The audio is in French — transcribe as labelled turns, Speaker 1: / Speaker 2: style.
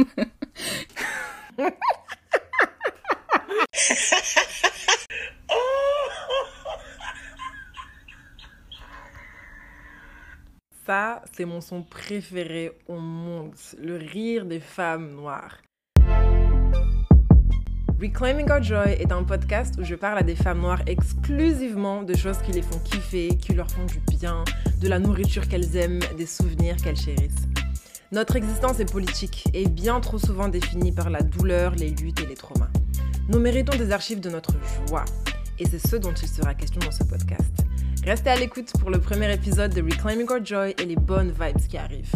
Speaker 1: Ça, c'est mon son préféré au monde, le rire des femmes noires. Reclaiming Our Joy est un podcast où je parle à des femmes noires exclusivement de choses qui les font kiffer, qui leur font du bien, de la nourriture qu'elles aiment, des souvenirs qu'elles chérissent. Notre existence est politique et bien trop souvent définie par la douleur, les luttes et les traumas. Nous méritons des archives de notre joie et c'est ce dont il sera question dans ce podcast. Restez à l'écoute pour le premier épisode de Reclaiming Our Joy et les bonnes vibes qui arrivent.